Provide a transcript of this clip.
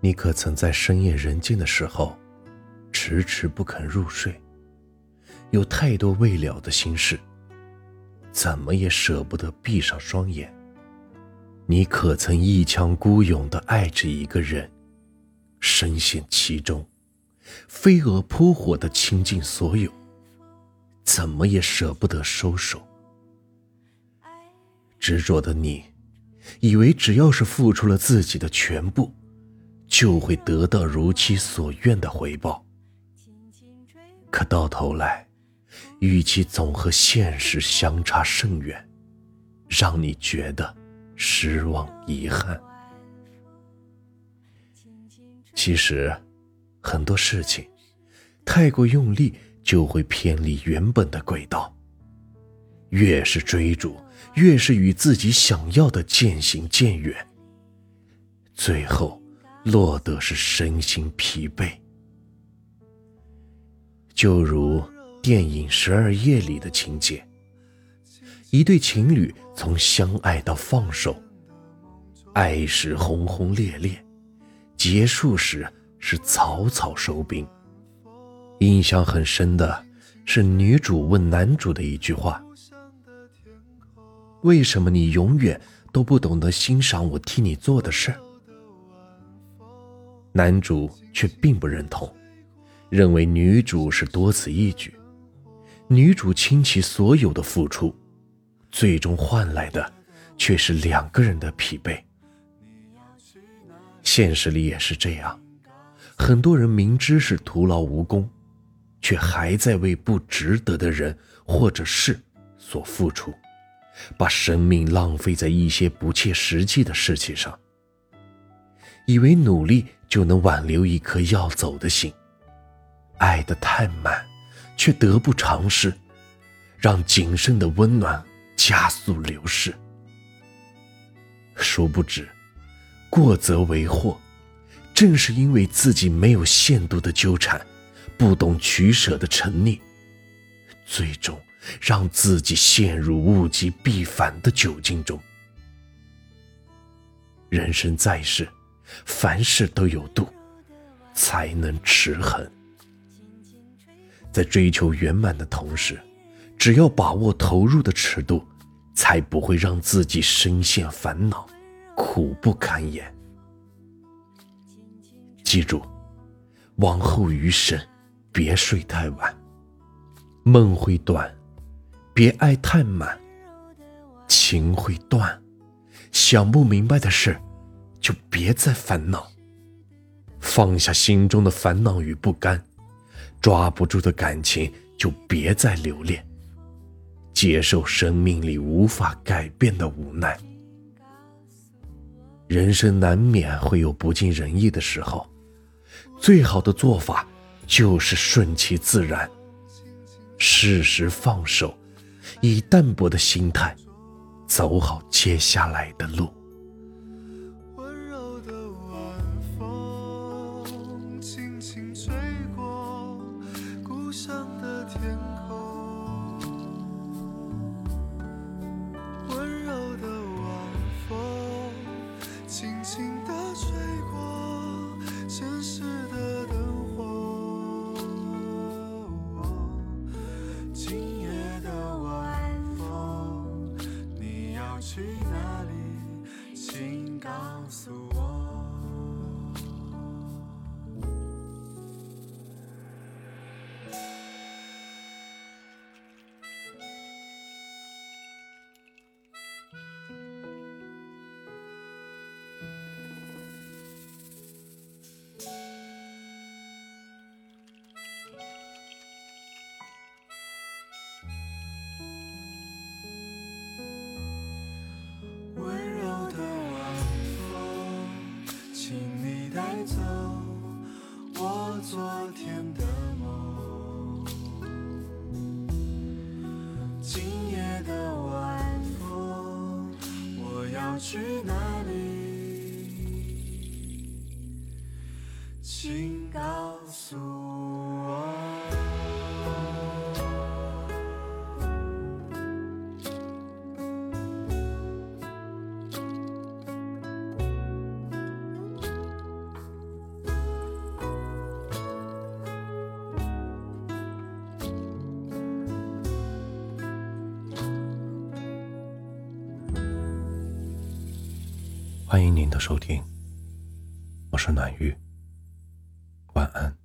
你可曾在深夜人静的时候，迟迟不肯入睡？有太多未了的心事，怎么也舍不得闭上双眼。你可曾一腔孤勇的爱着一个人，深陷其中，飞蛾扑火的倾尽所有，怎么也舍不得收手。执着的你，以为只要是付出了自己的全部。就会得到如其所愿的回报，可到头来，与其总和现实相差甚远，让你觉得失望遗憾。其实，很多事情太过用力，就会偏离原本的轨道。越是追逐，越是与自己想要的渐行渐远，最后。落得是身心疲惫，就如电影《十二夜》里的情节：一对情侣从相爱到放手，爱时轰轰烈烈，结束时是草草收兵。印象很深的是女主问男主的一句话：“为什么你永远都不懂得欣赏我替你做的事？”男主却并不认同，认为女主是多此一举。女主倾其所有的付出，最终换来的却是两个人的疲惫。现实里也是这样，很多人明知是徒劳无功，却还在为不值得的人或者事所付出，把生命浪费在一些不切实际的事情上，以为努力。就能挽留一颗要走的心，爱得太满，却得不偿失，让仅剩的温暖加速流逝。殊不知，过则为祸，正是因为自己没有限度的纠缠，不懂取舍的沉溺，最终让自己陷入物极必反的窘境中。人生在世。凡事都有度，才能持恒。在追求圆满的同时，只要把握投入的尺度，才不会让自己深陷烦恼，苦不堪言。记住，往后余生，别睡太晚，梦会短，别爱太满，情会断，想不明白的事。就别再烦恼，放下心中的烦恼与不甘，抓不住的感情就别再留恋，接受生命里无法改变的无奈。人生难免会有不尽人意的时候，最好的做法就是顺其自然，适时放手，以淡泊的心态，走好接下来的路。我昨天的梦，今夜的晚风，我要去哪里？请告诉我。欢迎您的收听，我是暖玉，晚安。